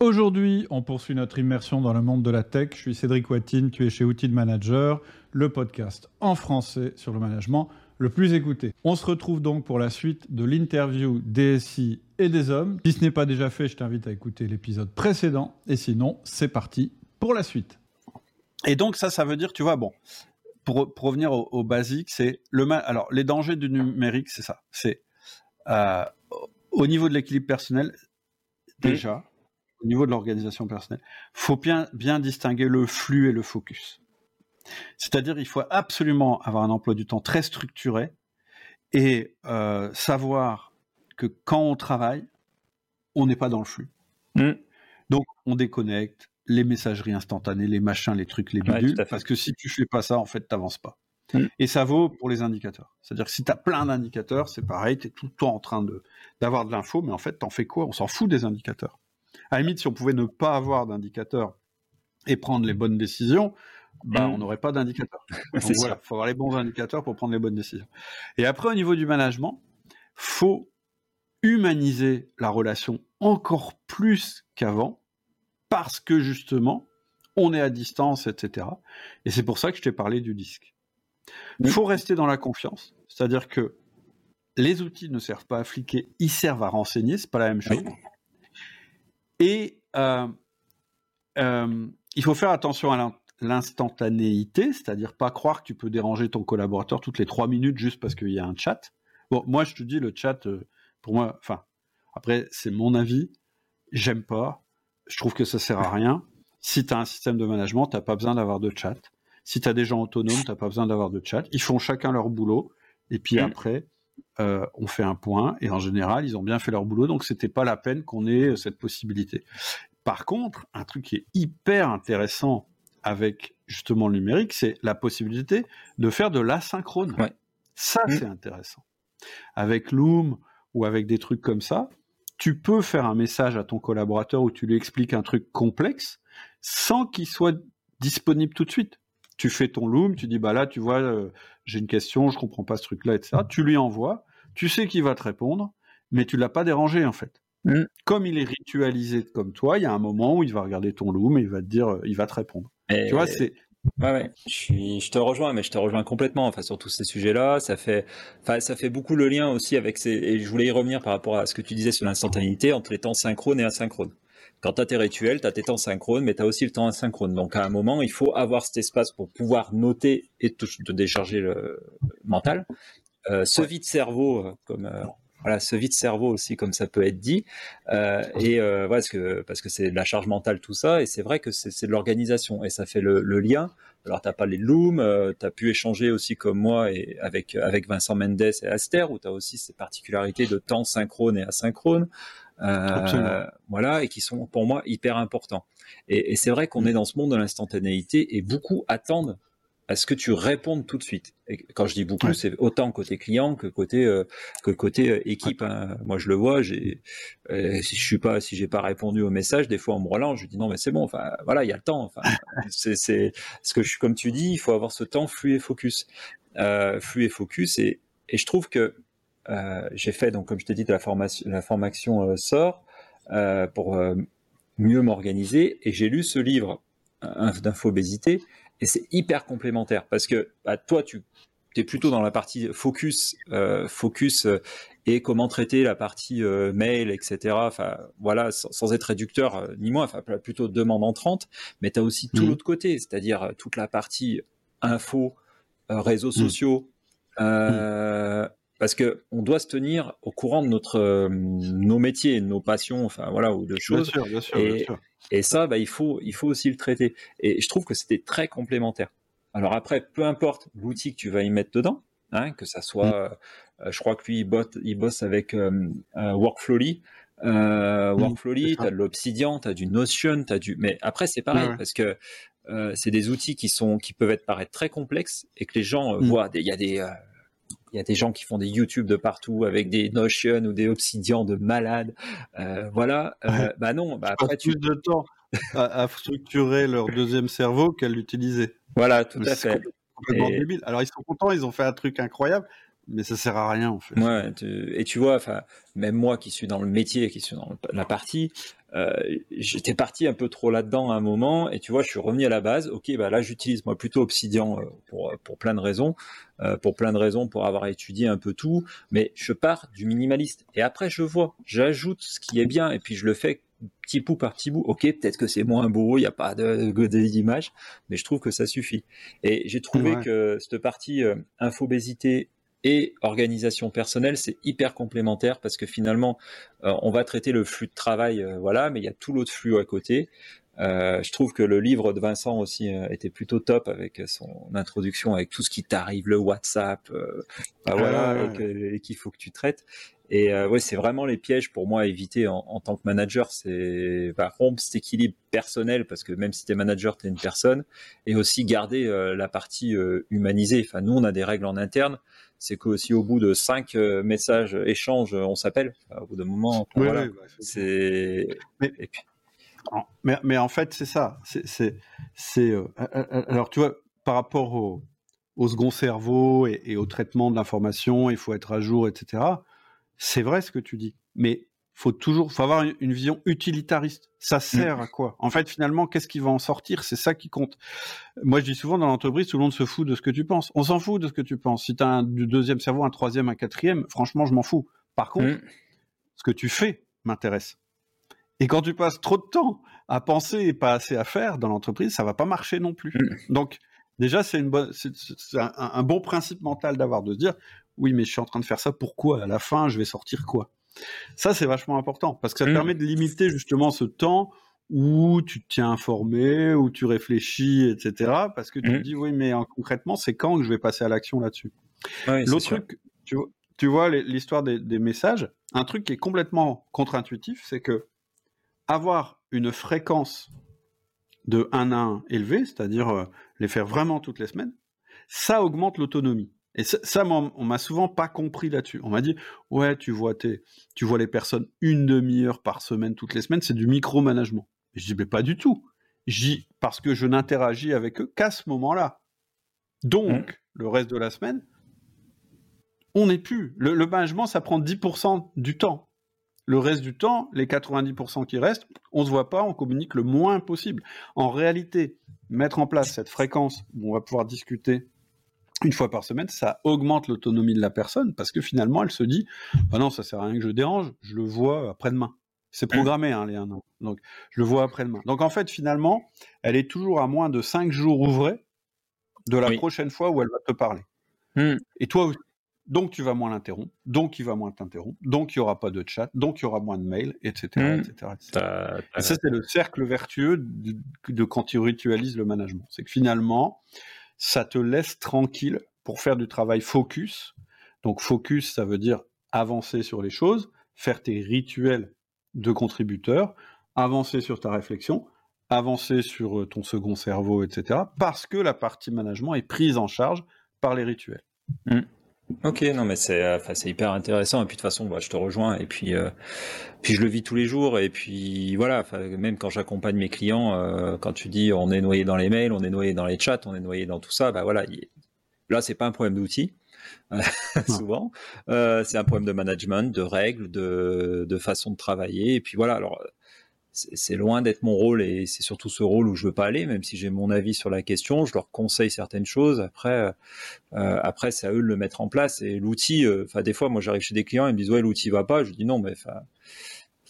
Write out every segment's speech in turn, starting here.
Aujourd'hui, on poursuit notre immersion dans le monde de la tech. Je suis Cédric Watine, tu es chez Outil Manager, le podcast en français sur le management le plus écouté. On se retrouve donc pour la suite de l'interview DSI et des hommes. Si ce n'est pas déjà fait, je t'invite à écouter l'épisode précédent. Et sinon, c'est parti pour la suite. Et donc ça, ça veut dire, tu vois, bon, pour, revenir au, basique, c'est le alors les dangers du numérique, c'est ça. C'est euh, au niveau de l'équilibre personnel, déjà, au niveau de l'organisation personnelle, faut bien, bien distinguer le flux et le focus. C'est-à-dire, il faut absolument avoir un emploi du temps très structuré et euh, savoir que quand on travaille, on n'est pas dans le flux. Mmh. Donc, on déconnecte les messageries instantanées, les machins, les trucs, les bidules, parce que si tu fais pas ça, en fait, t'avances pas. Mmh. Et ça vaut pour les indicateurs. C'est-à-dire que si tu as plein d'indicateurs, c'est pareil, tu es tout le temps en train d'avoir de l'info, mais en fait, t'en fais quoi? On s'en fout des indicateurs. À la limite, si on pouvait ne pas avoir d'indicateurs et prendre les bonnes décisions, bah, mmh. on n'aurait pas d'indicateurs. il faut avoir les bons indicateurs pour prendre les bonnes décisions. Et après, au niveau du management, faut humaniser la relation encore plus qu'avant, parce que justement, on est à distance, etc. Et c'est pour ça que je t'ai parlé du disque. Il faut rester dans la confiance, c'est-à-dire que les outils ne servent pas à fliquer, ils servent à renseigner, c'est pas la même chose. Et euh, euh, il faut faire attention à l'instantanéité, c'est-à-dire pas croire que tu peux déranger ton collaborateur toutes les trois minutes juste parce qu'il y a un chat. Bon, moi je te dis le chat, euh, pour moi, enfin, après c'est mon avis, j'aime pas, je trouve que ça sert à rien. Si tu as un système de management, t'as pas besoin d'avoir de chat. Si tu as des gens autonomes, t'as pas besoin d'avoir de chat. Ils font chacun leur boulot, et puis mmh. après, euh, on fait un point et en général, ils ont bien fait leur boulot, donc c'était pas la peine qu'on ait euh, cette possibilité. Par contre, un truc qui est hyper intéressant avec justement le numérique, c'est la possibilité de faire de l'asynchrone. Ça, mmh. c'est intéressant. Avec Loom ou avec des trucs comme ça, tu peux faire un message à ton collaborateur où tu lui expliques un truc complexe sans qu'il soit disponible tout de suite tu fais ton loom, tu dis bah là tu vois euh, j'ai une question, je comprends pas ce truc là, etc. Tu lui envoies, tu sais qu'il va te répondre, mais tu l'as pas dérangé en fait. Mm. Comme il est ritualisé comme toi, il y a un moment où il va regarder ton loom et il va te dire, euh, il va te répondre. tu vois, c'est Ouais, ouais. Je, je te rejoins, mais je te rejoins complètement. Enfin, sur tous ces sujets-là, ça fait, enfin, ça fait beaucoup le lien aussi avec ces. Et je voulais y revenir par rapport à ce que tu disais sur l'instantanéité entre les temps synchrones et asynchrones. Quand tu as tes rituels, tu as tes temps synchrones, mais tu as aussi le temps asynchrone. Donc à un moment, il faut avoir cet espace pour pouvoir noter et te, décharger le mental. Euh, ce vide cerveau, euh, comme euh, voilà, ce vide cerveau aussi, comme ça peut être dit, euh, et parce que parce que c'est de la charge mentale tout ça, et c'est vrai que c'est de l'organisation et ça fait le, le lien. Alors t'as pas les looms, tu as pu échanger aussi comme moi et avec avec Vincent Mendes et Aster, où tu as aussi ces particularités de temps synchrone et asynchrone. Euh, voilà, et qui sont pour moi hyper importants. Et, et c'est vrai qu'on est dans ce monde de l'instantanéité et beaucoup attendent à ce que tu répondes tout de suite. Et quand je dis beaucoup, c'est autant côté client que côté euh, que côté euh, équipe. Hein. Moi, je le vois. J'ai euh, si je suis pas, si j'ai pas répondu au message, des fois on me relance. Je dis non, mais c'est bon. Enfin, voilà, il y a le temps. Enfin, c'est c'est ce que je suis comme tu dis. Il faut avoir ce temps flux et focus, euh, flux et focus. Et et je trouve que j'ai fait donc comme je t'ai dit de la formation, la formation sort pour mieux m'organiser. Et j'ai lu ce livre d'infobésité et c'est hyper complémentaire parce que bah, toi, tu es plutôt dans la partie focus, euh, focus euh, et comment traiter la partie euh, mail, etc. Enfin, voilà, sans, être réducteur euh, ni moi, enfin plutôt demande entrante. Mais tu as aussi tout mmh. l'autre côté, c'est-à-dire toute la partie info, réseaux mmh. sociaux. Mmh parce que on doit se tenir au courant de notre euh, nos métiers, nos passions, enfin voilà, ou de choses. Bien sûr, bien sûr, et, bien sûr. et ça, bah, il faut il faut aussi le traiter. Et je trouve que c'était très complémentaire. Alors après, peu importe l'outil que tu vas y mettre dedans, hein, que ça soit, mm. euh, je crois que lui il, bosse, il bosse avec euh, euh Workflowly. Euh, mm, Workflowly, tu as de l'Obsidian, tu as du Notion, tu as du. Mais après, c'est pareil, parce que euh, c'est des outils qui sont qui peuvent être paraître très complexes et que les gens mm. voient. Il y a des il y a des gens qui font des YouTube de partout avec des Notion ou des Obsidian de malades. Euh, voilà. Euh, bah non. Bah après, tu plus de temps à, structurer leur deuxième cerveau qu'à l'utiliser. Voilà, tout à fait. Complètement débile. Alors ils sont contents, ils ont fait un truc incroyable. Mais ça sert à rien en fait. Ouais, et tu vois, enfin, même moi qui suis dans le métier, qui suis dans la partie, euh, j'étais parti un peu trop là-dedans à un moment, et tu vois, je suis revenu à la base. Ok, bah là, j'utilise moi plutôt Obsidian euh, pour pour plein de raisons, euh, pour plein de raisons, pour avoir étudié un peu tout. Mais je pars du minimaliste, et après je vois, j'ajoute ce qui est bien, et puis je le fais petit bout par petit bout. Ok, peut-être que c'est moins beau, il n'y a pas de d'image, mais je trouve que ça suffit. Et j'ai trouvé que cette partie euh, infobésité et organisation personnelle, c'est hyper complémentaire parce que finalement, euh, on va traiter le flux de travail, euh, voilà, mais il y a tout l'autre flux à côté. Euh, je trouve que le livre de Vincent aussi était plutôt top avec son introduction, avec tout ce qui t'arrive, le WhatsApp, bah voilà, et qu'il faut que tu traites. Et euh, ouais, c'est vraiment les pièges pour moi à éviter en, en tant que manager. C'est bah, rompre cet équilibre personnel parce que même si tu es manager, tu es une personne. Et aussi garder euh, la partie euh, humanisée. Enfin, nous, on a des règles en interne. C'est que si au bout de cinq euh, messages échanges, on s'appelle. au bout d'un moment, voilà. Bah, c'est. Mais... Mais, mais, en fait, c'est ça. C'est, c'est, alors, tu vois, par rapport au, au second cerveau et, et, au traitement de l'information, il faut être à jour, etc c'est vrai ce que tu dis, mais faut toujours, faut avoir une vision utilitariste. Ça mmh. sert à quoi? En fait, finalement, qu'est-ce qui va en sortir? C'est ça qui compte. Moi, je dis souvent dans l'entreprise, tout le monde se fout de ce que tu penses. On s'en fout de ce que tu penses. Si tu as un deuxième cerveau, un troisième, un quatrième, franchement, je m'en fous. Par contre, mmh. ce que tu fais m'intéresse. Et quand tu passes trop de temps à penser et pas assez à faire dans l'entreprise, ça va pas marcher non plus. Mmh. Donc, déjà, c'est une bonne, c'est un, un, bon principe mental d'avoir de se dire, oui, mais je suis en train de faire ça, pourquoi? À la fin, je vais sortir quoi? Ça, c'est vachement important, parce que ça mmh. permet de limiter justement ce temps où tu te tiens informé, où tu réfléchis, etc. Parce que tu te mmh. dis, oui, mais concrètement, c'est quand que je vais passer à l'action là-dessus? L'autre truc, tu, vois l'histoire des, des, messages, un truc qui est complètement contre-intuitif, c'est que avoir une fréquence de 1 à 1 élevée, c'est-à-dire euh, les faire vraiment toutes les semaines, ça augmente l'autonomie. Et ça, on m'a souvent pas compris là-dessus. On m'a dit, ouais, tu vois, tu vois les personnes une demi-heure par semaine toutes les semaines, c'est du micromanagement. Je dis, mais pas du tout. Dis, parce que je n'interagis avec eux qu'à ce moment-là. Donc, mmh. le reste de la semaine, on n'est plus. Le, le, management, ça prend 10% du temps. Le reste du temps, les 90% qui restent, on se voit pas, on communique le moins possible. En réalité, mettre en place cette fréquence où on va pouvoir discuter une fois par semaine, ça augmente l'autonomie de la personne parce que finalement, elle se dit bah non, ça sert à rien que je dérange, je le vois après-demain. C'est programmé, hein, les un an. Donc, je le vois après-demain. Donc, en fait, finalement, elle est toujours à moins de cinq jours ouvrés de la prochaine fois où elle va te parler. Mmh. Et toi aussi. Donc, tu vas moins l'interrompre. Donc, il va moins t'interrompre. Donc, il n'y aura pas de chat. Donc, il y aura moins de mails, etc. etc., Et ça, c'est le cercle vertueux de, de, quand tu ritualises le management. C'est que finalement, ça te laisse tranquille pour faire du travail focus. Donc focus, ça veut dire avancer sur les choses, faire tes rituels de contributeur, avancer sur ta réflexion, avancer sur euh, ton second cerveau, etc. Parce que la partie management est prise en charge par les rituels. Mmh. Ok, non mais c'est euh, c'est hyper intéressant. Et puis de toute façon bah, je te rejoins. Et puis euh, puis je le vis tous les jours. Et puis voilà même quand j'accompagne mes clients euh, quand tu dis on est noyé dans les mails on est noyé dans les chats on est noyé dans tout ça bah voilà là c'est pas un problème d'outils souvent. C'est un problème de management de règles de de façon de travailler. Et puis voilà alors c'est loin d'être mon rôle et c'est surtout ce rôle où je veux pas aller, même si j'ai mon avis sur la question, je leur conseille certaines choses. Après, euh, après c'est à eux de le mettre en place et l'outil. Euh, enfin, des fois, moi, j'arrive chez des clients, ils me disent ouais, l'outil va pas. Je dis non, mais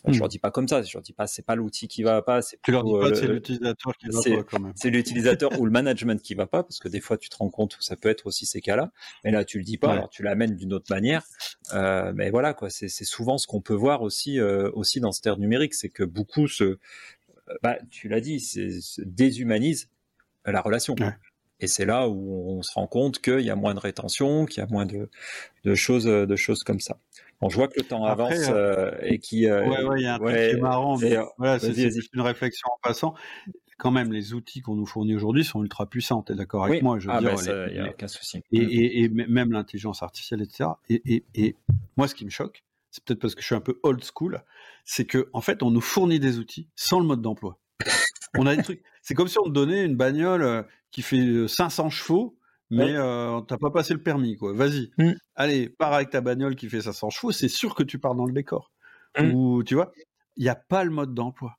enfin, je hmm. leur dis pas comme ça. Je leur dis pas, c'est pas l'outil qui va pas. Tu leur dis pas, c'est l'utilisateur qui va pas quand même. C'est l'utilisateur ou le management qui va pas, parce que des fois tu te rends compte que ça peut être aussi ces cas-là. Mais là, tu le dis pas, alors tu l'amènes d'une autre manière. Euh, mais voilà, quoi. C'est souvent ce qu'on peut voir aussi, euh, aussi dans cette ère numérique, c'est que beaucoup se, euh, bah, tu l'as dit, se déshumanisent la relation. Et c'est là où on se rend compte qu'il y a moins de rétention, qu'il y a moins de, de choses, de choses comme ça. Bon, je vois que le temps avance euh, euh, et qui. Euh, ouais, ouais, il y a un truc qui est marrant. voilà, c'est une réflexion en passant. Quand même, les outils qu'on nous fournit aujourd'hui sont ultra puissants. T'es d'accord avec moi Je veux ah, dire, il n'y a aucun souci. Et, et, et même l'intelligence artificielle, etc. Et, et, moi, ce qui me choque, c'est peut-être parce que je suis un peu old school, c'est que en fait, on nous fournit des outils sans le mode d'emploi. on a des trucs. C'est comme si on te donnait une bagnole qui fait 500 chevaux mais euh, t'as pas passé le permis, quoi. Vas-y. Mm. Allez, pars avec ta bagnole qui fait 500 chevaux, c'est sûr que tu pars dans le décor. Mm. Ou, tu vois, il n'y a pas le mode d'emploi.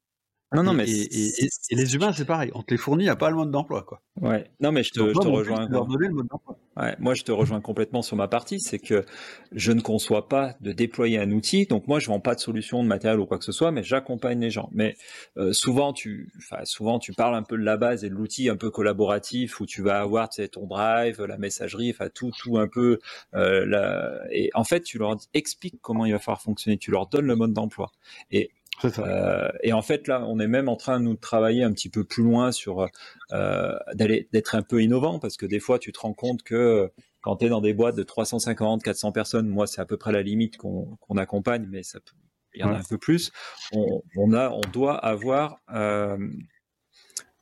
Non, non, Et- mais et, c'est- et- et- et les humains, c'est pareil. On te les fournit, il n'y a pas le mode d'emploi, quoi. Ouais. Non, mais je te, Donc, je rejoins. c'est de leur donner le mode d'emploi. Moi, je te rejoins complètement sur ma partie, c'est que je ne conçois pas de déployer un outil. Donc moi, je vends pas de solution de matériel ou quoi que ce soit, mais j'accompagne les gens. Mais euh, souvent, tu, souvent, tu parles un peu de la base et de l'outil un peu collaboratif où tu vas avoir, ton drive, la messagerie, enfin tout, tout un peu. euh. Et en fait, tu leur expliques comment il va falloir fonctionner. Tu leur donnes le mode d'emploi. Et. Euh, et en fait, là, on est même en train nous de travailler un petit peu plus loin sur euh, d'aller d'être un peu innovant parce que des fois, tu te rends compte que quand tu es dans des boîtes de 350, 400 personnes, moi, c'est à peu près la limite qu'on accompagne, mais ça peut- il y en a Ouais. un peu plus. On, on a, on doit avoir euh,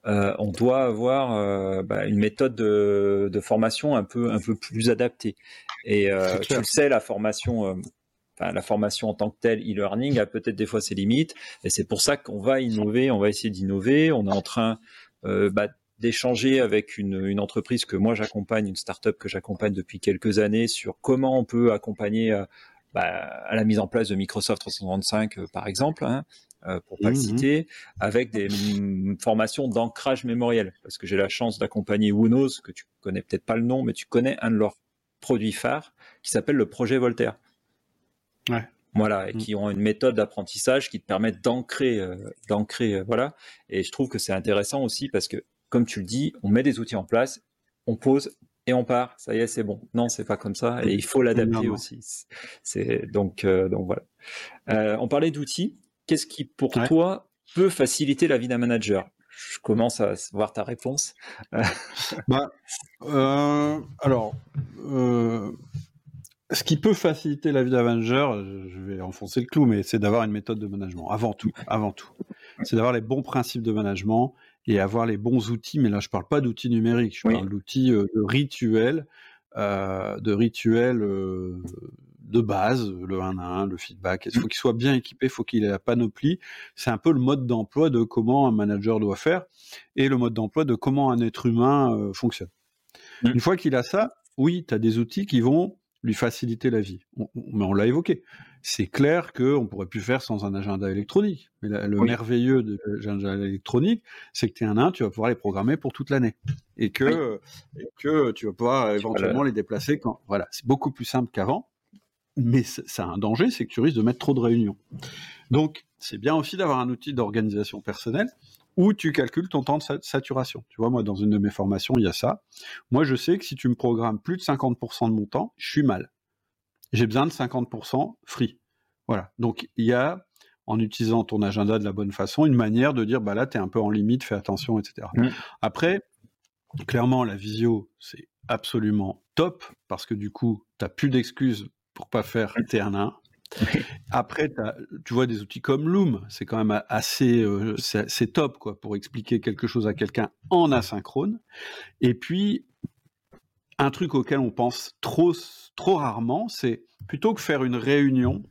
euh, on doit avoir euh, bah, une méthode de, de formation un peu un peu plus adaptée. Et tu le sais, la formation, enfin, la formation en tant que telle, e-learning a peut-être des fois ses limites. Et c'est pour ça qu'on va innover, on va essayer d'innover. On est en train euh, bah, d'échanger avec une, une entreprise que moi j'accompagne, une startup que j'accompagne depuis quelques années sur comment on peut accompagner euh, bah, à la mise en place de Microsoft 365 euh, par exemple. Hein, pour pas le Mhm. citer, avec des mm, formations d'ancrage mémoriel, parce que j'ai la chance d'accompagner Wunos, que tu connais peut-être pas le nom, mais tu connais un de leurs produits phares, qui s'appelle le projet Voltaire. Ouais. Voilà, et Mm. qui ont une méthode d'apprentissage qui te permet d'ancrer, euh, d'ancrer, euh, voilà. Et je trouve que c'est intéressant aussi parce que, comme tu le dis, on met des outils en place, on pose et on part. Ça y est, c'est bon. Non, c'est pas comme ça, et il faut l'adapter aussi. C'est donc, euh, donc voilà. Euh, on parlait d'outils. Qu'est-ce qui, pour Ouais. toi, peut faciliter la vie d'un manager? Je commence à voir ta réponse. Bah, euh, alors, euh, ce qui peut faciliter la vie d'un manager, je vais enfoncer le clou, mais c'est d'avoir une méthode de management. Avant tout, avant tout, c'est d'avoir les bons principes de management et avoir les bons outils. Mais là, je parle pas d'outils numériques, je Oui. parle d'outils euh, de rituels, euh, de rituels euh, de base, le 1 à 1, le feedback. Il faut qu'il soit bien équipé, il faut qu'il ait la panoplie. C'est un peu le mode d'emploi de comment un manager doit faire et le mode d'emploi de comment un être humain fonctionne. Mm. Une fois qu'il a ça, oui, tu as des outils qui vont lui faciliter la vie. On- on- mais on l'a évoqué. C'est clair qu'on pourrait plus faire sans un agenda électronique. Mais la- le Oui. merveilleux de l'agenda électronique, c'est que tu es un 1, tu vas pouvoir les programmer pour toute l'année. Et que, et que tu vas pouvoir éventuellement les déplacer quand. Voilà, c'est beaucoup plus simple qu'avant. Mais ça a un danger, c'est que tu risques de mettre trop de réunions. Donc, c'est bien aussi d'avoir un outil d'organisation personnelle où tu calcules ton temps de sa- saturation. Tu vois, moi, dans une de mes formations, il y a ça. Moi, je sais que si tu me programmes plus de 50% de mon temps, je suis mal. J'ai besoin de 50% free. Voilà. Donc, il y a, en utilisant ton agenda de la bonne façon, une manière de dire, bah là, tu es un peu en limite, fais attention, etc. Mm. Après, clairement, la visio, c'est absolument top parce que du coup, tu n'as plus d'excuses pour pas faire tes 1 à 1. Après, tu vois des outils comme Loom, c'est quand même assez, euh, c'est top quoi pour expliquer quelque chose à quelqu'un en asynchrone. Et puis un truc auquel on pense trop trop rarement, c'est plutôt que faire une réunion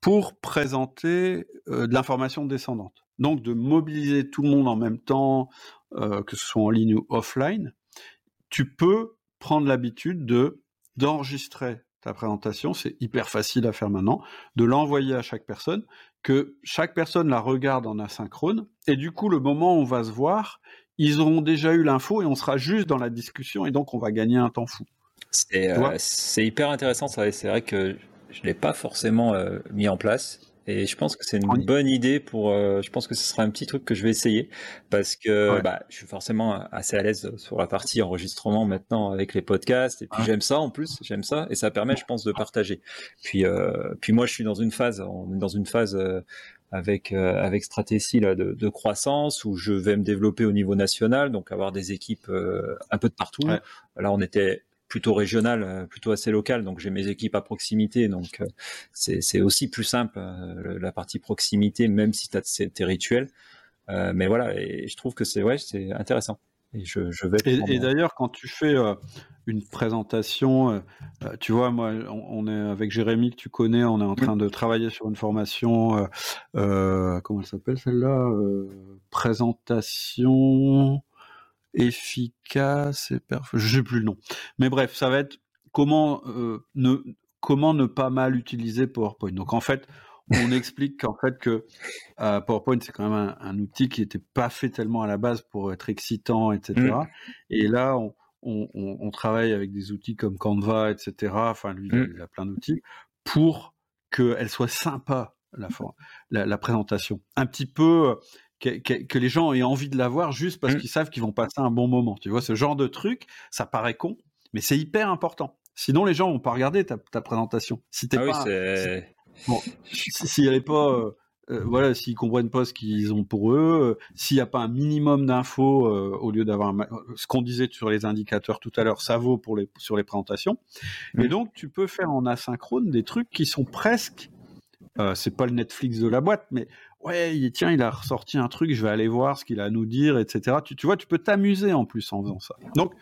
pour présenter euh, de l'information descendante. Donc de mobiliser tout le monde en même temps, euh, que ce soit en ligne ou offline, tu peux prendre l'habitude de d'enregistrer ta présentation, c'est hyper facile à faire maintenant, de l'envoyer à chaque personne, que chaque personne la regarde en asynchrone, et du coup, le moment où on va se voir, ils auront déjà eu l'info et on sera juste dans la discussion, et donc on va gagner un temps fou. C'est euh, hyper intéressant, ça. et C'est vrai que je l'ai pas forcément euh, mis en place. Et je pense que c'est une Oui. bonne idée pour. euh, je pense que ce sera un petit truc que je vais essayer parce que Ouais. bah, je suis forcément assez à l'aise sur la partie enregistrement maintenant avec les podcasts. Et puis j'aime ça en plus, j'aime ça et ça permet, je pense, de partager. Puis euh, puis moi, je suis dans une phase, on est dans une phase euh, avec euh, avec Stratégie là de, de croissance où je vais me développer au niveau national, donc avoir des équipes euh, un peu de partout. Ouais. Là, on était plutôt régional, euh, plutôt assez local, donc j'ai mes équipes à proximité, donc euh, c'est aussi plus simple euh, la partie proximité, même si tu as tes rituels. Euh, mais voilà, et je trouve que c'est ouais, c'est intéressant. Et je, je vais. Et, d'ailleurs, quand tu fais euh, une présentation, euh, tu vois, moi, on, on est avec Jérémy que tu connais, on est en train de travailler sur une formation, comment elle s'appelle celle-là Présentation efficace et perf... Je sais plus le nom. Mais bref, ça va être comment ne comment ne pas mal utiliser PowerPoint. Donc en fait, on explique qu'en fait que PowerPoint c'est quand même un, outil qui n'était pas fait tellement à la base pour être excitant, etc. Mmh. Et là, on, on, travaille avec des outils comme Canva, etc. Enfin, lui, il mmh. a plein d'outils pour qu'elle soit sympa la, la, présentation. Un petit peu que, les gens aient envie de la voir juste parce mmh. qu'ils savent qu'ils vont passer un bon moment. Tu vois, ce genre de truc, ça paraît con, mais c'est hyper important. Sinon, les gens vont pas regarder ta, présentation. Si t'es ah pas, Bon, s'il n'y avait pas, euh, euh, voilà, s'ils comprennent pas ce qu'ils ont pour eux, euh, s'il n'y a pas un minimum d'infos au lieu d'avoir ce qu'on disait sur les indicateurs tout à l'heure, ça vaut pour les sur les présentations. Et mmh. donc, tu peux faire en asynchrone des trucs qui sont presque, c'est pas le Netflix de la boîte, mais ouais, tiens, il a ressorti un truc, je vais aller voir ce qu'il a à nous dire, etc. Tu, tu vois, tu peux t'amuser en plus en faisant ça. Donc,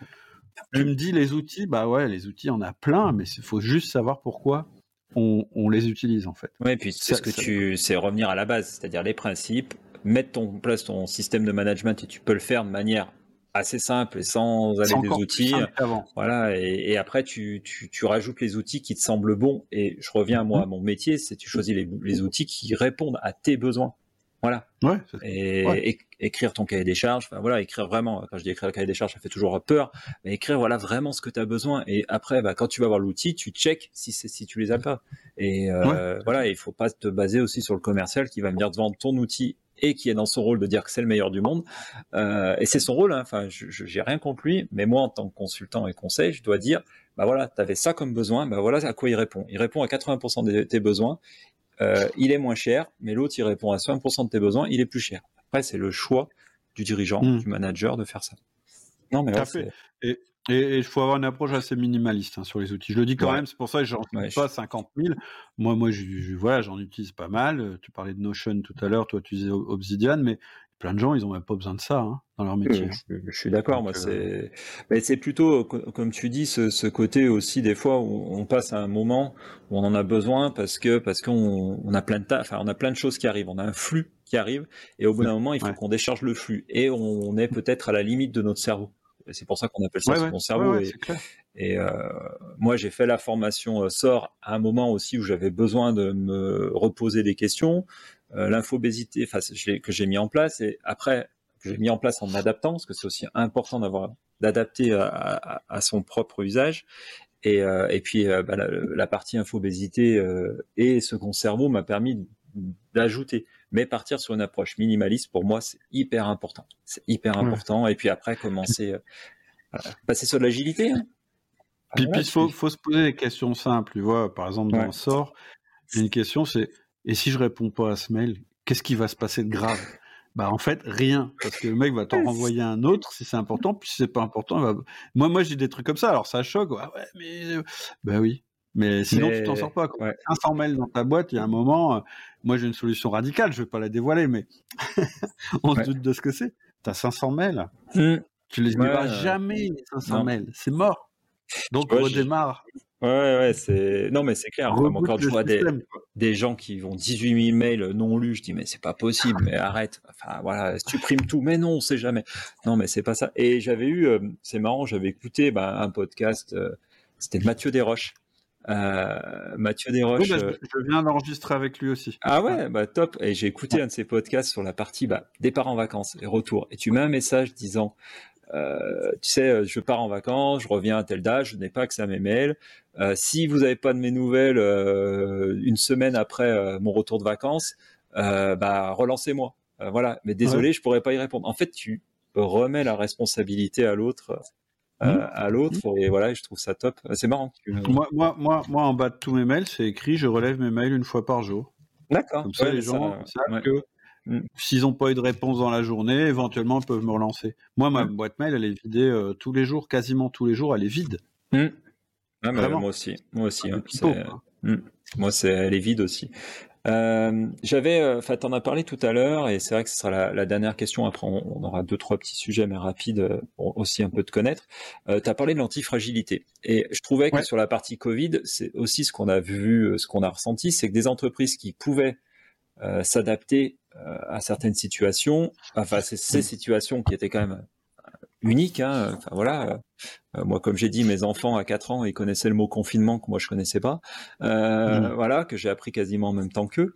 tu me dis les outils, bah ouais, les outils, on a plein, mais il faut juste savoir pourquoi on, les utilise en fait. Oui, puis c'est ce que tu, c'est revenir à la base, c'est-à-dire les principes, mettre en place ton système de management et tu peux le faire de manière assez simple et sans aller des outils. Voilà, et, après tu, tu, rajoutes les outils qui te semblent bons. Et je reviens moi à mmh. mon métier, c'est tu choisis les outils qui répondent à tes besoins. Voilà. Ouais, et, écrire ton cahier des charges, enfin voilà, écrire vraiment, quand je dis écrire le cahier des charges, ça fait toujours peur, mais écrire voilà vraiment ce que tu as besoin. Et après, bah, quand tu vas voir l'outil, tu check si, si tu les as pas. Et euh, voilà, il faut pas te baser aussi sur le commercial qui va venir te vendre ton outil et qui est dans son rôle de dire que c'est le meilleur du monde. Euh, et c'est son rôle, hein. enfin, je j'ai rien contre lui, mais moi, en tant que consultant et conseil, je dois dire, bah voilà, tu avais ça comme besoin, bah voilà à quoi il répond. Il répond à 80% de tes besoins, euh, il est moins cher, mais l'autre, il répond à 5% de tes besoins, il est plus cher. Après, c'est le choix du dirigeant, hmm. du manager de faire ça. Non, mais Et, il faut avoir une approche assez minimaliste hein, sur les outils. Je le dis quand même, c'est pour ça que j'en utilise pas 50 000. Moi, moi, je, voilà, j'en utilise pas mal. Tu parlais de Notion tout à l'heure, toi, tu disais Obsidian, mais plein de gens, ils n'ont même pas besoin de ça hein, dans leur métier. Hein. Je, suis d'accord, moi, euh, c'est, c'est plutôt, comme tu dis, ce, côté aussi des fois où on passe à un moment où on en a besoin parce que parce qu'on on a plein de enfin, on a plein de choses qui arrivent, on a un flux qui arrive, et au bout d'un moment, il faut qu'on décharge le flux, et on est peut-être à la limite de notre cerveau. C'est pour ça qu'on appelle ça son cerveau. et, euh, moi, j'ai fait la formation euh, SOR à un moment aussi où j'avais besoin de me reposer des questions. Euh, l'infobésité que j'ai mis en place et après que j'ai mis en place en adaptant parce que c'est aussi important d'avoir d'adapter à, son propre usage et, euh, et puis euh, bah, la, partie infobésité et second cerveau m'a permis d'ajouter mais partir sur une approche minimaliste pour moi c'est hyper important. C'est hyper important. Et puis après commencer passer sur de l'agilité hein. puis il faut, faut, se poser des questions simples tu vois. Par exemple dans le sort une question c'est et si je réponds pas à ce mail, qu'est-ce qui va se passer de grave? Bah en fait rien, parce que le mec va t'en renvoyer un autre si c'est important, puis si c'est pas important, va... moi moi j'ai des trucs comme ça. Alors ça choque, ouais, mais bah oui. Mais sinon, tu t'en sors pas. Quoi. 500 mails dans ta boîte, il y a un moment, euh, moi j'ai une solution radicale, je vais pas la dévoiler, mais on se doute de ce que c'est. Tu as 500 mails, mmh. tu les liras jamais, les 500 mails, c'est mort. Donc on redémarre. Ouais, ouais, c'est. Non, mais c'est clair. quand je vois des, des, gens qui vont 18 000 mails non lus, je dis, mais c'est pas possible, mais arrête. Enfin, voilà, tu primes tout, mais non, on sait jamais. Non, mais c'est pas ça. Et j'avais eu, euh, c'est marrant, j'avais écouté bah, un podcast, euh, c'était Mathieu Desroches. Euh, Mathieu Desroches. bah, je, viens d'enregistrer avec lui aussi. Ah ouais, bah top. Et j'ai écouté un de ses podcasts sur la partie bah, départ en vacances et retour. Et tu mets un message disant euh, tu sais, euh, je pars en vacances, je reviens à telle date, je n'ai pas accès à mes mails. Euh, si vous n'avez pas de mes nouvelles une semaine après mon retour de vacances, bah relancez-moi. voilà, mais désolé, je pourrais pas y répondre. En fait, tu remets la responsabilité à l'autre. Mmh. à l'autre mmh. et voilà je trouve ça top c'est marrant moi, moi, moi, moi en bas de tous mes mails c'est écrit je relève mes mails une fois par jour d'accord comme ça les gens savent que Mm. S'ils n'ont pas eu de réponse dans la journée, éventuellement, ils peuvent me relancer. Moi, ma mm. boîte mail, elle est vidée euh, tous les jours, quasiment tous les jours, elle est vide. Mm. moi aussi. Moi aussi. Hein, moi, c'est, elle est vide aussi. Euh, j'avais, euh, enfin, t'en as parlé tout à l'heure, et c'est vrai que ce sera la, dernière question. Après, on, aura deux, trois petits sujets, mais rapides, pour aussi un peu te connaître. Euh, tu as parlé de l'antifragilité, et je trouvais que sur la partie Covid, c'est aussi ce qu'on a vu, ce qu'on a ressenti, c'est que des entreprises qui pouvaient s'adapter à certaines situations, enfin ces, ces, situations qui étaient quand même unique. Hein. Enfin, voilà. moi, comme j'ai dit, mes enfants à 4 ans, ils connaissaient le mot confinement que moi je connaissais pas. Mmh. Voilà, que j'ai appris quasiment en même temps qu'eux.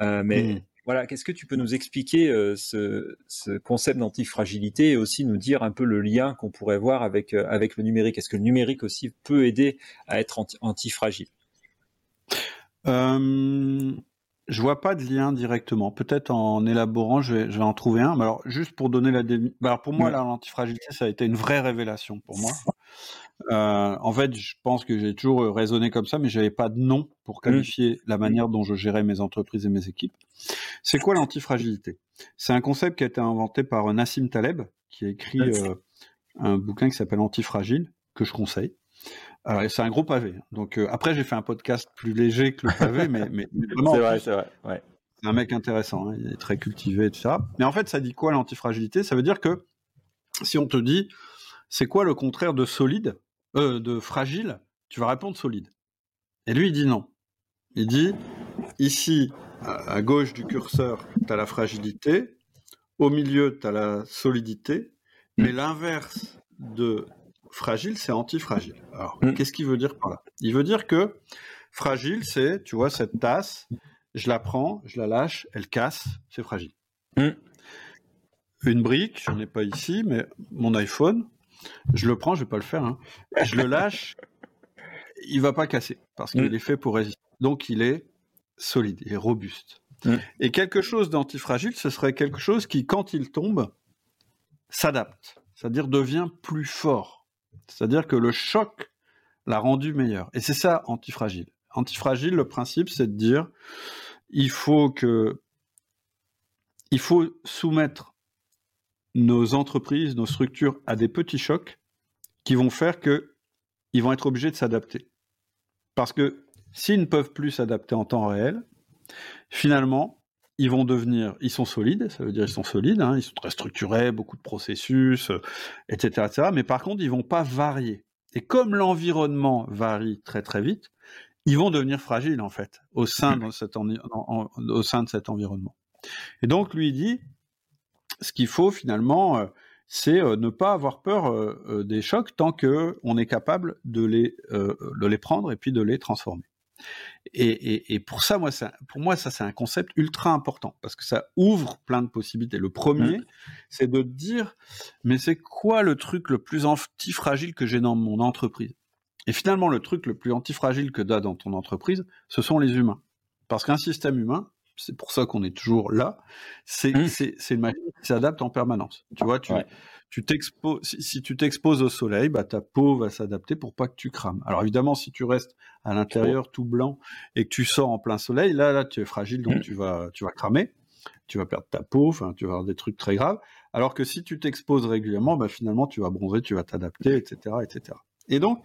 mais mmh. voilà, qu'est-ce que tu peux nous expliquer ce, ce, concept d'antifragilité et aussi nous dire un peu le lien qu'on pourrait voir avec avec le numérique? Est-ce que le numérique aussi peut aider à être anti antifragile? Je vois pas de lien directement. Peut-être en élaborant, je vais, je vais, en trouver un. Mais alors, juste pour donner la dé... Bah, alors pour moi, l'antifragilité, ça a été une vraie révélation pour moi. Euh, en fait, je pense que j'ai toujours raisonné comme ça, mais j'avais pas de nom pour mmh. qualifier la manière dont je gérais mes entreprises et mes équipes. C'est quoi l'antifragilité? C'est un concept qui a été inventé par Nassim Taleb, qui a écrit euh, un bouquin qui s'appelle Antifragile, que je conseille. Alors, c'est un gros pavé. Donc, euh, après, j'ai fait un podcast plus léger que le pavé, mais, mais, vraiment. C'est vrai, c'est vrai. Ouais. C'est un mec intéressant, hein, il est très cultivé, etc. Mais en fait, ça dit quoi l'antifragilité? Ça veut dire que si on te dit c'est quoi le contraire de solide, euh, de fragile, tu vas répondre solide. Et lui, il dit non. Il dit ici, à gauche du curseur, tu as la fragilité, au milieu, tu as la solidité, mais l'inverse de fragile, c'est antifragile. Alors, mm. qu'est-ce qu'il veut dire par là? Il veut dire que fragile, c'est, tu vois, cette tasse, je la prends, je la lâche, elle casse, c'est fragile. Mm. Une brique, j'en ai pas ici, mais mon iPhone, je le prends, je vais pas le faire, hein. je le lâche, il va pas casser parce qu'il mm. est fait pour résister. Donc il est solide, il est robuste. Et quelque chose d'antifragile, ce serait quelque chose qui, quand il tombe, s'adapte, c'est-à-dire devient plus fort. C'est-à-dire que le choc l'a rendu meilleur. Et c'est ça, antifragile. Antifragile, le principe, c'est de dire, il faut soumettre nos entreprises, nos structures à des petits chocs qui vont faire que ils vont être obligés de s'adapter. Parce que s'ils ne peuvent plus s'adapter en temps réel, finalement, ils vont devenir, ils sont solides, ça veut dire ils sont solides, hein, ils sont très structurés, beaucoup de processus, etc., euh, etc. Mais par contre, ils vont pas varier. Et comme l'environnement varie très très vite, ils vont devenir fragiles en fait au sein de cet, environnement. Et donc lui dit, ce qu'il faut finalement, euh, c'est euh, ne pas avoir peur des chocs tant que on est capable de les prendre et puis de les transformer. Et, pour ça, moi, ça, pour moi, ça c'est un concept ultra important parce que ça ouvre plein de possibilités. Le premier, mmh. c'est de dire, mais c'est quoi le truc le plus antifragile que j'ai dans mon entreprise? Et finalement, le truc le plus antifragile que tu as dans ton entreprise, ce sont les humains. Parce qu'un système humain, c'est pour ça qu'on est toujours là, c'est mmh. une machine qui s'adapte en permanence. Tu vois, tu, tu t'exposes, si, tu t'exposes au soleil, bah, ta peau va s'adapter pour pas que tu crames. Alors évidemment, si tu restes à l'intérieur tout blanc et que tu sors en plein soleil, là, là, tu es fragile, donc mmh. tu vas, tu vas cramer, tu vas perdre ta peau, enfin, tu vas avoir des trucs très graves. Alors que si tu t'exposes régulièrement, bah, finalement, tu vas bronzer, tu vas t'adapter, etc., etc. Et donc,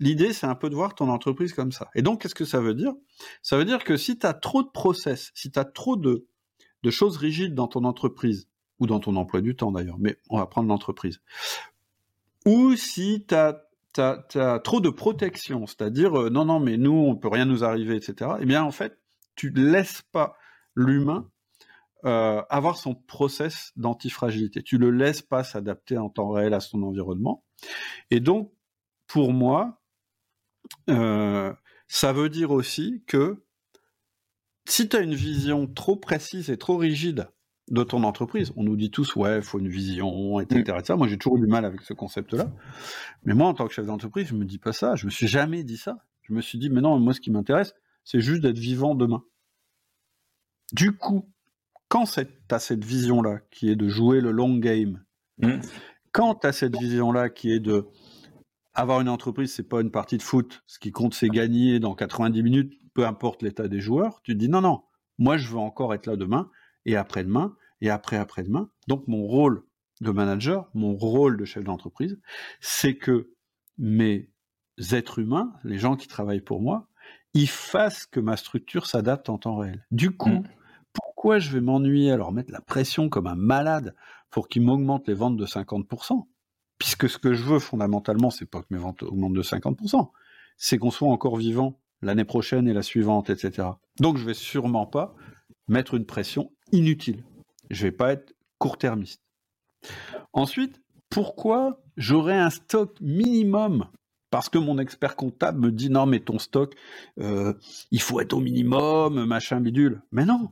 l'idée, c'est un peu de voir ton entreprise comme ça. Et donc, qu'est-ce que ça veut dire? Ça veut dire que si tu as trop de process, si tu as trop de, choses rigides dans ton entreprise, ou dans ton emploi du temps d'ailleurs, mais on va prendre l'entreprise. Ou si tu as, trop de protection, c'est-à-dire euh, non, non, mais nous, on peut rien nous arriver, etc., eh bien en fait, tu ne laisses pas l'humain euh, avoir son process d'antifragilité. Tu le laisses pas s'adapter en temps réel à son environnement. Et donc, pour moi, euh, ça veut dire aussi que si tu as une vision trop précise et trop rigide de ton entreprise. On nous dit tous, ouais, il faut une vision, etc. etc. Moi, j'ai toujours eu du mal avec ce concept-là. Mais moi, en tant que chef d'entreprise, je me dis pas ça. Je me suis jamais dit ça. Je me suis dit, mais non, moi, ce qui m'intéresse, c'est juste d'être vivant demain. Du coup, quand tu as cette vision-là, qui est de jouer le long game, mm. quand tu as cette vision-là, qui est de avoir une entreprise, c'est pas une partie de foot. Ce qui compte, c'est gagner dans 90 minutes, peu importe l'état des joueurs. Tu te dis, non, non, moi, je veux encore être là demain et après-demain, et après-après-demain. Donc mon rôle de manager, mon rôle de chef d'entreprise, c'est que mes êtres humains, les gens qui travaillent pour moi, ils fassent que ma structure s'adapte en temps réel. Du coup, mmh. pourquoi je vais m'ennuyer? À leur mettre la pression comme un malade pour qu'ils m'augmentent les ventes de 50% Puisque ce que je veux fondamentalement, c'est pas que mes ventes augmentent de 50%, c'est qu'on soit encore vivant l'année prochaine et la suivante, etc. Donc je vais sûrement pas mettre une pression inutile. Je vais pas être court-termiste. Ensuite, pourquoi j'aurais un stock minimum? Parce que mon expert comptable me dit non mais ton stock euh, il faut être au minimum machin bidule mais non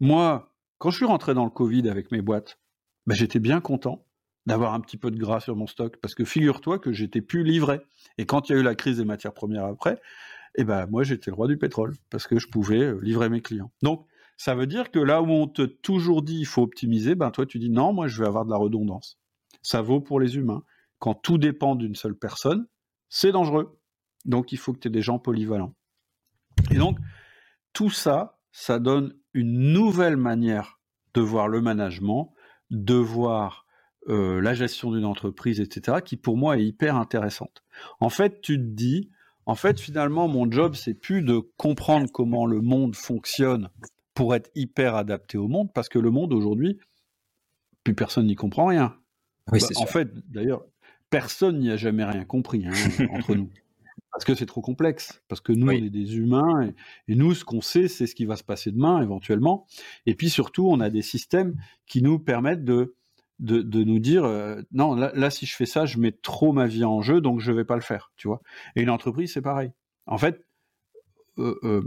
moi quand je suis rentré dans le Covid avec mes boîtes ben, j'étais bien content d'avoir un petit peu de gras sur mon stock parce que figure-toi que j'étais plus livré et quand il y a eu la crise des matières premières après eh ben moi j'étais le roi du pétrole parce que je pouvais euh, livrer mes clients donc ça veut dire que là où on te toujours dit il faut optimiser ben toi tu dis non moi je vais avoir de la redondance ça vaut pour les humains. Quand tout dépend d'une seule personne, c'est dangereux. Donc il faut que tu aies des gens polyvalents. Et donc, tout ça, ça donne une nouvelle manière de voir le management, de voir euh, la gestion d'une entreprise, etc., qui pour moi est hyper intéressante. En fait, tu te dis, en fait, finalement, mon job, c'est plus de comprendre comment le monde fonctionne pour être hyper adapté au monde, parce que le monde aujourd'hui, plus personne n'y comprend rien. Oui, Bah, c'est en fait, d'ailleurs, personne n'y a jamais rien compris hein, entre nous. Parce que c'est trop complexe. Parce que nous, Oui. on est des humains. Et, et nous, ce qu'on sait, c'est ce qui va se passer demain, éventuellement. Et puis surtout, on a des systèmes qui nous permettent de, de, de nous dire euh, non, là, là, si je fais ça, je mets trop ma vie en jeu, donc je vais pas le faire. Tu vois Et une entreprise, c'est pareil. En fait, euh, euh,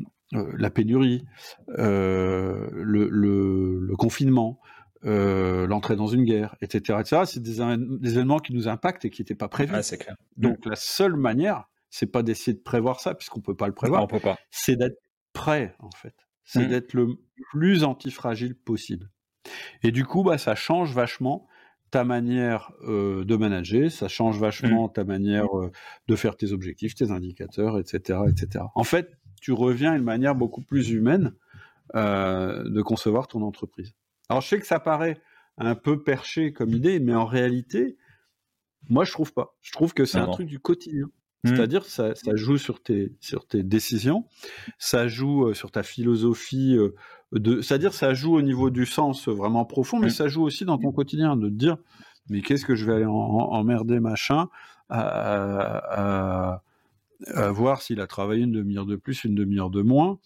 la pénurie, le, le- le confinement, l'entrée dans une guerre, etc., etc., c'est des, des événements qui nous impactent et qui n'étaient pas prévus. Ouais, clair. Donc la seule manière, c'est pas d'essayer de prévoir ça, puisqu'on peut pas le Non, prévoir, on peut pas. c'est d'être prêt, en fait. C'est Mm. d'être le plus antifragile possible. Et du coup, bah, ça change vachement ta manière euh, de manager, ça change vachement ta manière euh, de faire tes objectifs, tes indicateurs, etc., etc. En fait, tu reviens à une manière beaucoup plus humaine euh, de concevoir ton entreprise. Alors, je sais que ça paraît un peu perché comme idée, mais en réalité, moi, je trouve pas. Je trouve que c'est Non, un truc du quotidien. Mm. C'est-à-dire que ça, ça joue sur tes, sur tes décisions, ça joue sur ta philosophie, de, c'est-à-dire ça joue au niveau du sens euh, vraiment profond, mais Mm. ça joue aussi dans ton quotidien, de te dire, mais qu'est-ce que je vais aller en- en- emmerder machin à, à- à- à voir s'il a travaillé une demi-heure de plus, une demi-heure de moins.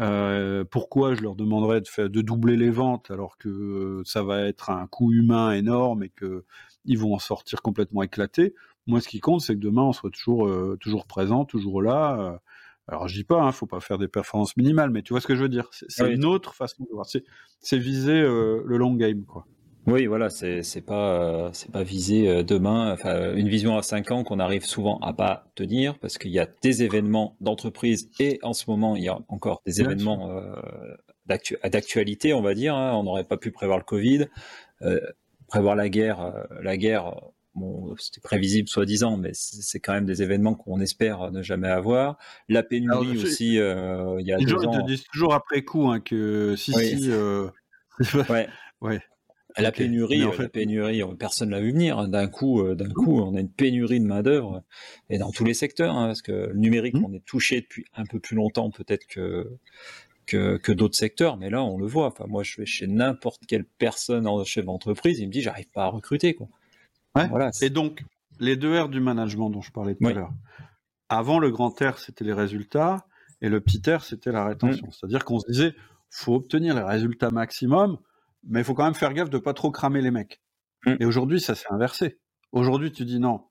Euh, pourquoi je leur demanderais de, faire, de doubler les ventes alors que euh, ça va être un coût humain énorme et que ils vont en sortir complètement éclatés? Moi, ce qui compte, c'est que demain, on soit toujours, euh, toujours présent, toujours là. Alors, je dis pas, hein, faut pas faire des performances minimales, mais tu vois ce que je veux dire? C'est Oui. une autre façon de voir. C'est viser euh, le long game, quoi. Oui, voilà, c'est pas euh, c'est pas visé euh, demain, enfin une vision à 5 ans qu'on arrive souvent à pas tenir parce qu'il y a des événements d'entreprise et en ce moment il y a encore des Bien événements d'actu- d'actualité, on va dire. hein. On n'aurait pas pu prévoir le Covid, prévoir la guerre, la guerre. Bon, c'était prévisible soi-disant, mais c'est quand même des événements qu'on espère ne jamais avoir. La pénurie Alors, aussi, euh, il y a Les deux gens ils ans. te disent toujours après coup hein, que si, Oui. si. euh, Ouais. ouais. La pénurie, en euh, fait- la pénurie, personne l'a vu venir. hein. D'un coup, d'un coup, on a une pénurie de main d'œuvre et dans tous les secteurs, hein, parce que le numérique, Mhm. on est touché depuis un peu plus longtemps peut-être que que, que d'autres secteurs, mais là, on le voit. Enfin, moi, je vais chez n'importe quelle personne en chef d'entreprise, il me dit, j'arrive pas à recruter, quoi. Ouais. Voilà. Et donc, les deux R du management dont je parlais tout Oui. à l'heure. Avant, le grand R, c'était les résultats, et le petit R, c'était la rétention. Mm. C'est-à-dire qu'on se disait, faut obtenir les résultats maximum, mais il faut quand même faire gaffe de pas trop cramer les mecs. Mm. Et aujourd'hui, ça s'est inversé. Aujourd'hui, tu dis non,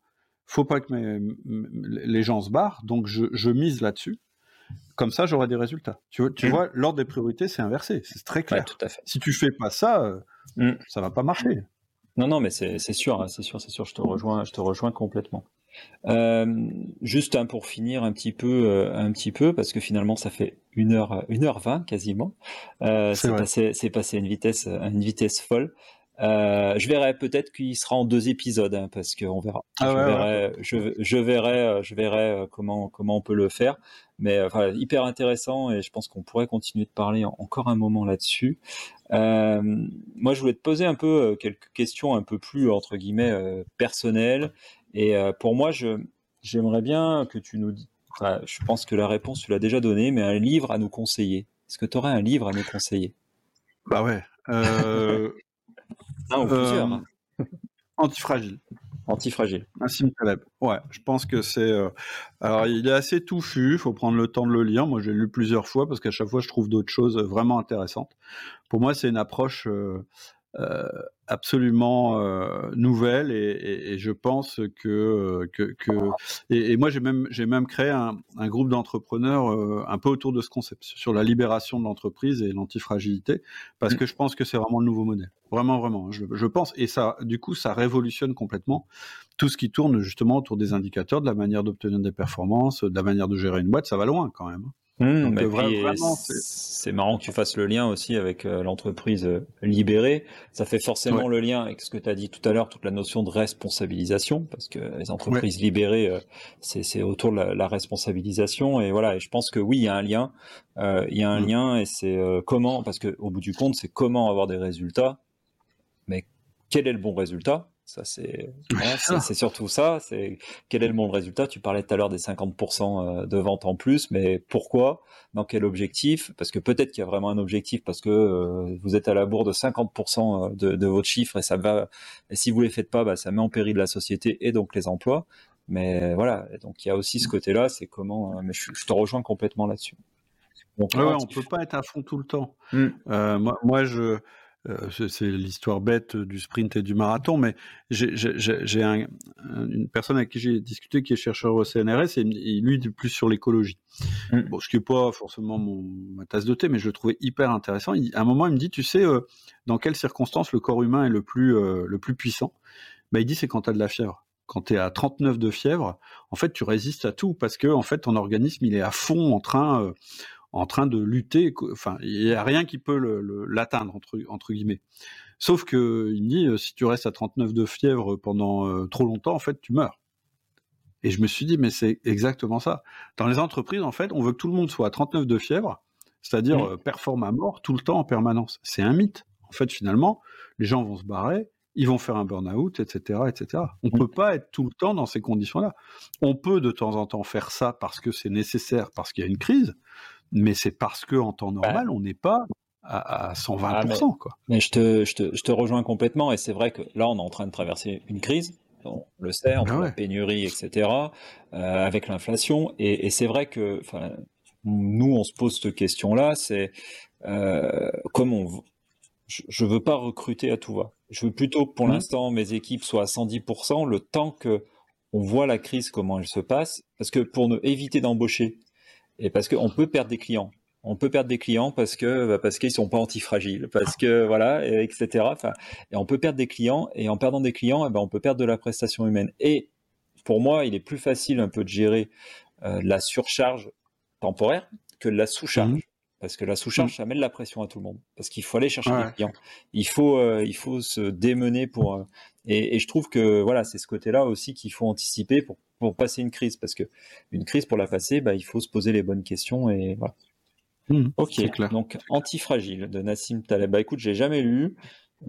faut pas que mes- les gens se barrent, donc je, je mise là-dessus. Comme ça, j'aurai des résultats. Tu vois, tu Mm. vois l'ordre des priorités, c'est inversé. C'est très Ouais, clair. tout à fait. Si tu fais pas ça, euh, ça va pas marcher. Non, non, mais c'est sûr, hein, c'est sûr, c'est sûr. Je te rejoins, je te rejoins complètement. Euh, juste hein, pour finir un petit peu, euh, un petit peu, parce que finalement ça fait une heure, une heure vingt quasiment. Euh, C'est passé, c'est passé une vitesse, à une vitesse folle. Euh, je verrai peut-être qu'il sera en deux épisodes, hein, parce qu'on verra. Ah je, ouais, verrai, je, je verrai, euh, je verrai euh, comment comment on peut le faire. Mais voilà, hyper intéressant et je pense qu'on pourrait continuer de parler en- encore un moment là-dessus. Euh, moi, je voulais te poser un peu quelques questions un peu plus entre guillemets euh, personnelles. Et pour moi, je j'aimerais bien que tu nous dis. Enfin, je pense que la réponse tu l'as déjà donnée, mais un livre à nous conseiller. Est-ce que tu aurais un livre à nous conseiller? Bah ouais. Euh, Un ou plusieurs. Euh. Antifragile. Antifragile. Nassim Taleb. Ouais, je pense que c'est. euh, Alors, il est assez touffu. Il faut prendre le temps de le lire. Moi, j'ai lu plusieurs fois parce qu'à chaque fois, je trouve d'autres choses vraiment intéressantes. Pour moi, c'est une approche euh, absolument euh, nouvelle et, et, je pense que que, que et, et moi j'ai même j'ai même créé un, un groupe d'entrepreneurs euh, un peu autour de ce concept sur la libération de l'entreprise et l'antifragilité parce mmh. que je pense que c'est vraiment le nouveau modèle. Vraiment vraiment. Je, je, pense et ça du coup ça révolutionne complètement tout ce qui tourne justement autour des indicateurs de la manière d'obtenir des performances de la manière de gérer une boîte. Ça va loin quand même Mmh, euh, c'est marrant que tu fasses le lien aussi avec euh, l'entreprise euh, libérée. Ça fait forcément le lien avec ce que tu as dit tout à l'heure, toute la notion de responsabilisation, parce que les entreprises libérées, c'est autour de la, responsabilisation. Et voilà, et je pense que oui, il y a un lien. il y a un mmh. lien et c'est comment, parce qu'au bout du compte, c'est comment avoir des résultats. Mais quel est le bon résultat ça, c'est c'est surtout ça. C'est quel est le bon résultat? Tu parlais tout à l'heure des 50% euh, de ventes en plus, mais pourquoi? Dans quel objectif? Parce que peut-être qu'il y a vraiment un objectif parce que euh, vous êtes à la bourre de 50% euh, de, de, votre chiffre et ça va. Et si vous les faites pas, bah, ça met en péril la société et donc les emplois. Mais voilà, donc il y a aussi ce côté-là, c'est comment. mais je, te rejoins complètement là-dessus. on ne peut pas être à fond tout le temps. Mmh. moi, moi, je euh, c'est l'histoire bête du sprint et du marathon, mais j'ai un, une personne avec qui j'ai discuté qui est chercheur au CNRS et, lui est plus sur l'écologie. Mmh. Bon, ce qui n'est pas forcément mon, ma tasse de thé, mais je le trouvais hyper intéressant. à un moment, il me dit, tu sais, euh, dans quelles circonstances le corps humain est le plus, euh, le plus puissant? Bah, Il dit, c'est quand tu as de la fièvre quand tu es à 39 de fièvre, en fait, tu résistes à tout parce que en fait, ton organisme, il est à fond en train, en train de lutter. Enfin, il n'y a rien qui peut l'atteindre, entre, entre guillemets. Sauf que il dit, euh, si tu restes à 39 de fièvre pendant euh, trop longtemps, en fait, tu meurs. Et je me suis dit, mais c'est exactement ça. Dans les entreprises, en fait, on veut que tout le monde soit à 39 de fièvre, c'est-à-dire mmh. euh, performe à mort tout le temps en permanence. C'est un mythe. En fait, finalement, les gens vont se barrer, ils vont faire un burn-out, etc., etc. On ne mmh. peut pas être tout le temps dans ces conditions-là. On peut de temps en temps faire ça parce que c'est nécessaire, parce qu'il y a une crise, mais c'est parce que en temps normal, on n'est pas à, 120%. Ah, mais, quoi. mais je, te, je, te, je, te, rejoins complètement, et c'est vrai que là, on est en train de traverser une crise, on le sait, entre ah la pénurie, etc., euh, avec l'inflation, et, et c'est vrai que nous, on se pose cette question-là, c'est euh, comme on... Je ne veux pas recruter à tout va. Je veux plutôt que pour mmh. l'instant, mes équipes soient à 110%, le temps que on voit la crise, comment elle se passe, parce que pour ne éviter d'embaucher et parce qu'on peut perdre des clients. On peut perdre des clients parce que bah, parce qu'ils sont pas antifragiles, parce que voilà, etc. Et on peut perdre des clients et en perdant des clients, eh ben, on peut perdre de la prestation humaine. Et pour moi, il est plus facile un peu de gérer euh, la surcharge temporaire que la sous-charge. Mmh. Parce que la sous-charge, mmh. ça met de la pression à tout le monde. Parce qu'il faut aller chercher des clients. Il faut, euh, il faut se démener pour. Euh, et, et, je trouve que voilà, c'est ce côté-là aussi qu'il faut anticiper pour pour passer une crise, parce que une crise pour la passer, bah, il faut se poser les bonnes questions et voilà. Mmh, ok, donc Antifragile de Nassim Taleb. Bah écoute, j'ai jamais lu,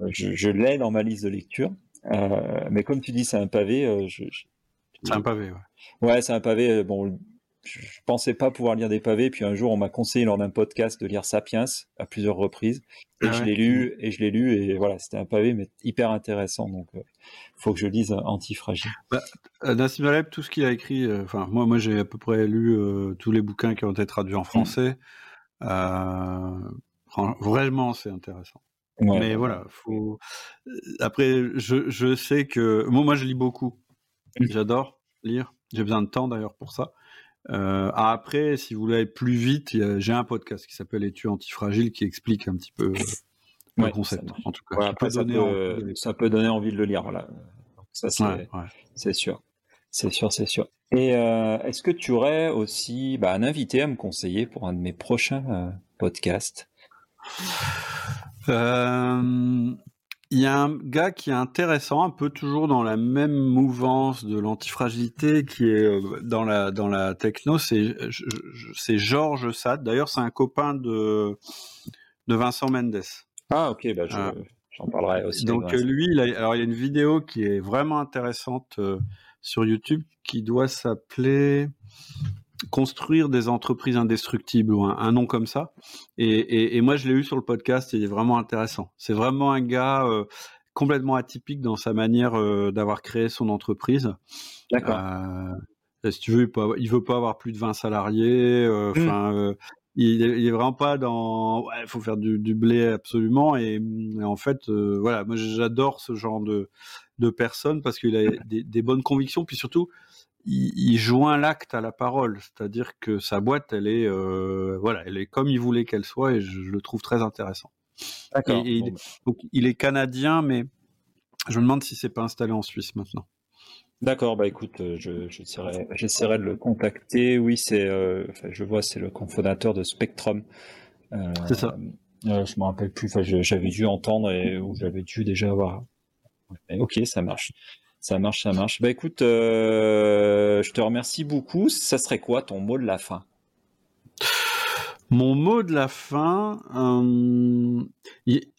euh, je, l'ai dans ma liste de lecture, euh, mais comme tu dis, c'est un pavé. C'est un pavé, ouais. Ouais, c'est un pavé. Bon, je pensais pas pouvoir lire des pavés, puis un jour on m'a conseillé lors d'un podcast de lire Sapiens à plusieurs reprises, et ah je l'ai lu, et je l'ai lu, et voilà, c'était un pavé, mais hyper intéressant, donc il euh, faut que je lise Antifragile. Bah, euh, Nassim Taleb, tout ce qu'il a écrit, euh, enfin moi, moi j'ai à peu près lu tous les bouquins qui ont été traduits en français, vraiment c'est intéressant. mais voilà, faut. Après, je, je sais que moi, moi je lis beaucoup, mmh. j'adore lire, j'ai besoin de temps d'ailleurs pour ça. Euh, après, si vous voulez aller plus vite, j'ai un podcast qui s'appelle Études antifragiles qui explique un petit peu le concept. En tout cas, ça, peut, donner envie de le lire. Voilà. ça, c'est sûr. C'est sûr, c'est sûr. Et euh, est-ce que tu aurais aussi bah, un invité à me conseiller pour un de mes prochains euh, podcasts? Euh, il y a un gars qui est intéressant, un peu toujours dans la même mouvance de l'antifragilité, qui est euh, dans la dans la techno, c'est c'est Georges Sade. D'ailleurs, c'est un copain de de Vincent Mendes. Ah ok, bah euh, j'en parlerai aussi. Donc lui, il a, alors il y a une vidéo qui est vraiment intéressante euh, sur YouTube qui doit s'appeler construire des entreprises indestructibles ou un, nom comme ça. Et, moi, je l'ai eu sur le podcast, il est vraiment intéressant. C'est vraiment un gars euh, complètement atypique dans sa manière euh, d'avoir créé son entreprise. D'accord. Euh, si tu veux, il, veut veut pas avoir plus de 20 salariés. Mmh. Il, est, vraiment pas dans. Il faut faire du, blé absolument. Et, en fait, euh, voilà, moi j'adore ce genre de, de personnes parce qu'il a des, bonnes convictions. Puis surtout, il, joint l'acte à la parole. C'est-à-dire que sa boîte, elle est, euh, voilà, elle est comme il voulait qu'elle soit et je, le trouve très intéressant. D'accord. Il, donc, il est canadien, mais je me demande si c'est pas installé en Suisse maintenant. D'accord, bah écoute, euh, je, j'essaierai, de le contacter. Oui, c'est, euh, je vois, c'est le cofondateur de Spectrum. Euh, c'est ça. je me rappelle plus. Enfin, j'avais dû entendre et ou j'avais dû déjà avoir. ok, ça marche, ça marche, ça marche. Bah écoute, je te remercie beaucoup. Ça serait quoi ton mot de la fin? Mon mot de la fin,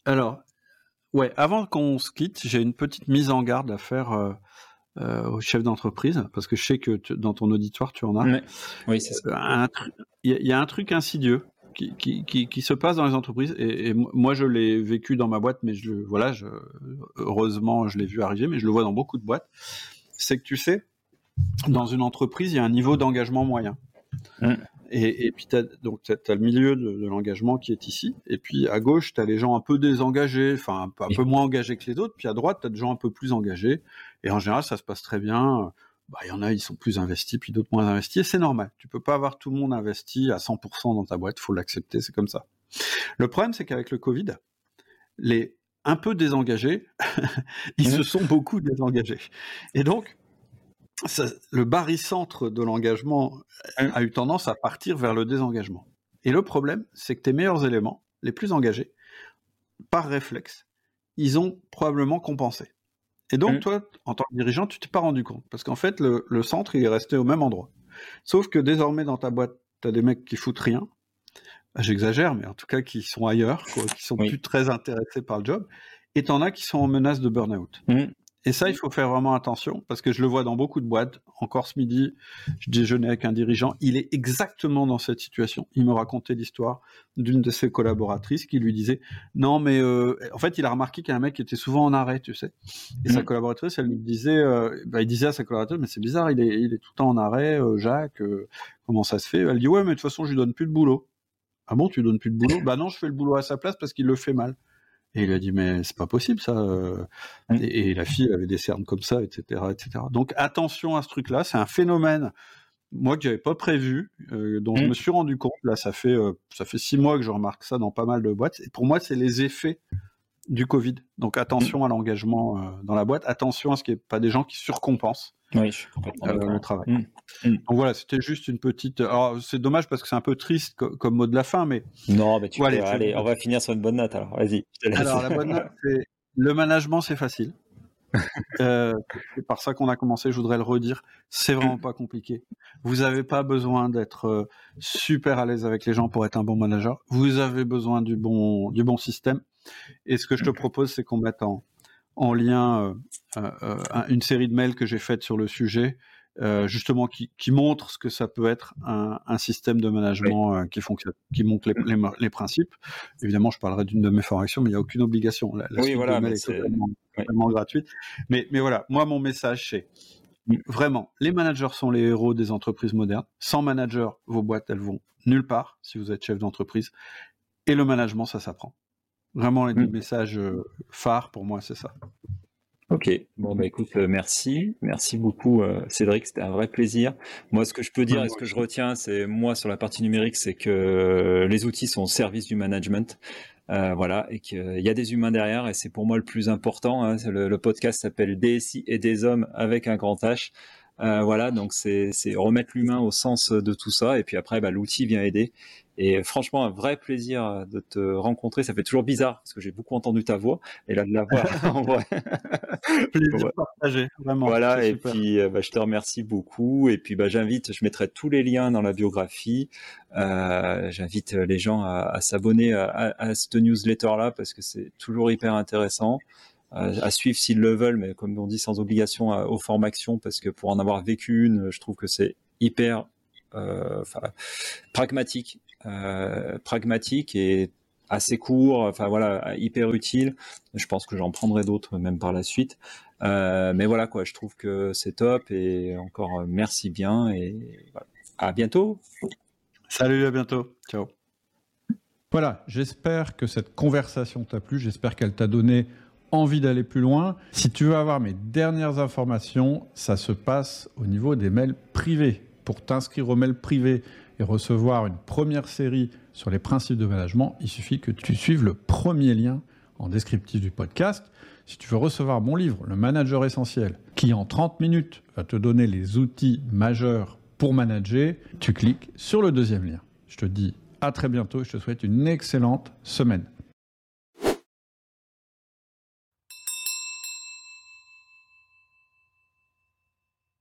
alors, ouais, avant qu'on se quitte, j'ai une petite mise en garde à faire euh, au chef d'entreprise, parce que je sais que dans ton auditoire, tu en as. Oui, c'est ça. Il y, a un truc insidieux qui, qui, qui, qui, se passe dans les entreprises, et, moi je l'ai vécu dans ma boîte, mais je, voilà, je, heureusement je l'ai vu arriver, mais je le vois dans beaucoup de boîtes, c'est que tu sais, dans une entreprise, il y a un niveau d'engagement moyen. Mm. Et, et, puis, tu as, donc, as, le milieu de, de l'engagement qui est ici. Et puis, à gauche, tu as les gens un peu désengagés, enfin, un, un peu moins engagés que les autres. Puis, à droite, tu as des gens un peu plus engagés. Et en général, ça se passe très bien. Bah, il y en a, ils sont plus investis, puis d'autres moins investis, et c'est normal. Tu peux pas avoir tout le monde investi à 100% dans ta boîte, faut l'accepter, c'est comme ça. Le problème, c'est qu'avec le Covid, les un peu désengagés, ils se sont beaucoup désengagés. Et donc, le barycentre de l'engagement a eu tendance à partir vers le désengagement. Et le problème, c'est que tes meilleurs éléments, les plus engagés, par réflexe, ils ont probablement compensé. Et donc, mmh. toi, en tant que dirigeant, tu t'es pas rendu compte. Parce qu'en fait, le, centre, il est resté au même endroit. Sauf que désormais, dans ta boîte, tu as des mecs qui foutent rien. Bah, j'exagère, mais en tout cas, qui sont ailleurs, qui sont plus très intéressés par le job. Et tu en as qui sont en menace de burn-out. Mmh. Et ça, il faut faire vraiment attention parce que je le vois dans beaucoup de boîtes. Encore ce midi, je déjeunais avec un dirigeant. Il est exactement dans cette situation. Il me racontait l'histoire d'une de ses collaboratrices qui lui disait non, mais euh, en fait, il a remarqué qu'il y a un mec qui était souvent en arrêt, tu sais. Et sa mm. collaboratrice, elle lui disait, euh, bah, il disait à sa collaboratrice, mais c'est bizarre, il est, il est tout le temps en arrêt, euh, Jacques. comment ça se fait? Elle dit ouais, mais de toute façon, je lui donne plus de boulot. Ah bon, tu lui donnes plus de boulot? Bah non, je fais le boulot à sa place parce qu'il le fait mal. Et il a dit mais c'est pas possible ça. Euh. Mmh. Et, la fille avait des cernes comme ça, etc., etc. Donc attention à ce truc-là, c'est un phénomène moi que j'avais pas prévu, euh, dont je mmh. me suis rendu compte. Là, ça fait euh, ça fait six mois que je remarque ça dans pas mal de boîtes. Et pour moi, c'est les effets du Covid. Donc attention mmh. à l'engagement dans la boîte, attention à ce qu'il n'y ait pas des gens qui surcompensent oui, je complètement le travail. Mmh. Mmh. Donc voilà, c'était juste une petite. Alors c'est dommage parce que c'est un peu triste comme mot de la fin, mais. Non, mais tu peux... allez, on va finir sur une bonne note. Alors vas-y. Alors la bonne note, c'est le management, c'est facile. euh, c'est par ça qu'on a commencé. Je voudrais le redire. C'est vraiment pas compliqué. Vous n'avez pas besoin d'être euh, super à l'aise avec les gens pour être un bon manager. Vous avez besoin du bon du bon système. Et ce que je te propose, c'est qu'on mette en, en lien euh, euh, une série de mails que j'ai faites sur le sujet, euh, justement qui, qui, montre ce que ça peut être un, un système de management qui fonctionne, qui montre les, les, principes. Évidemment, je parlerai d'une de mes formations, mais il n'y a aucune obligation. La, oui, voilà, est, totalement, gratuite. Mais, mais voilà, moi, mon message, c'est vraiment, les managers sont les héros des entreprises modernes. Sans manager, vos boîtes, elles vont nulle part si vous êtes chef d'entreprise. Et le management, ça s'apprend. Vraiment, les mmh. messages euh, phares pour moi, c'est ça. Ok, bon bah écoute, euh, merci, merci beaucoup euh, Cédric, c'était un vrai plaisir. Moi, ce que je peux dire et ce que je retiens, c'est moi sur la partie numérique, c'est que les outils sont au service du management, voilà, et qu'il y a des humains derrière, et c'est pour moi le plus important. Hein. le, le, podcast s'appelle DSI et des hommes avec un grand H. voilà, donc c'est remettre l'humain au sens de tout ça, et puis après, bah, l'outil vient aider. Et franchement, un vrai plaisir de te rencontrer. Ça fait toujours bizarre parce que j'ai beaucoup entendu ta voix et là de la voir en vrai. plaisir partagé, vraiment. Voilà. Et puis, euh, bah, je te remercie beaucoup. Et puis, bah, j'invite, je mettrai tous les liens dans la biographie. Euh, j'invite les gens à, à s'abonner à, à, cette newsletter là parce que c'est toujours hyper intéressant. À suivre s'ils le veulent, mais comme on dit, sans obligation aux formations, parce que pour en avoir vécu une, je trouve que c'est hyper euh, pragmatique euh, pragmatique et assez court, enfin voilà, hyper utile. Je pense que j'en prendrai d'autres même par la suite. Euh, mais voilà quoi, je trouve que c'est top et encore merci bien et voilà. à bientôt. Salut, à bientôt. Ciao. Voilà, j'espère que cette conversation t'a plu, j'espère qu'elle t'a donné envie d'aller plus loin. Si tu veux avoir mes dernières informations, ça se passe au niveau des mails privés. Pour t'inscrire aux mails privés et recevoir une première série sur les principes de management, il suffit que tu suives le premier lien en descriptif du podcast. Si tu veux recevoir mon livre, Le Manager Essentiel, qui en 30 minutes va te donner les outils majeurs pour manager, tu cliques sur le deuxième lien. Je te dis à très bientôt et je te souhaite une excellente semaine.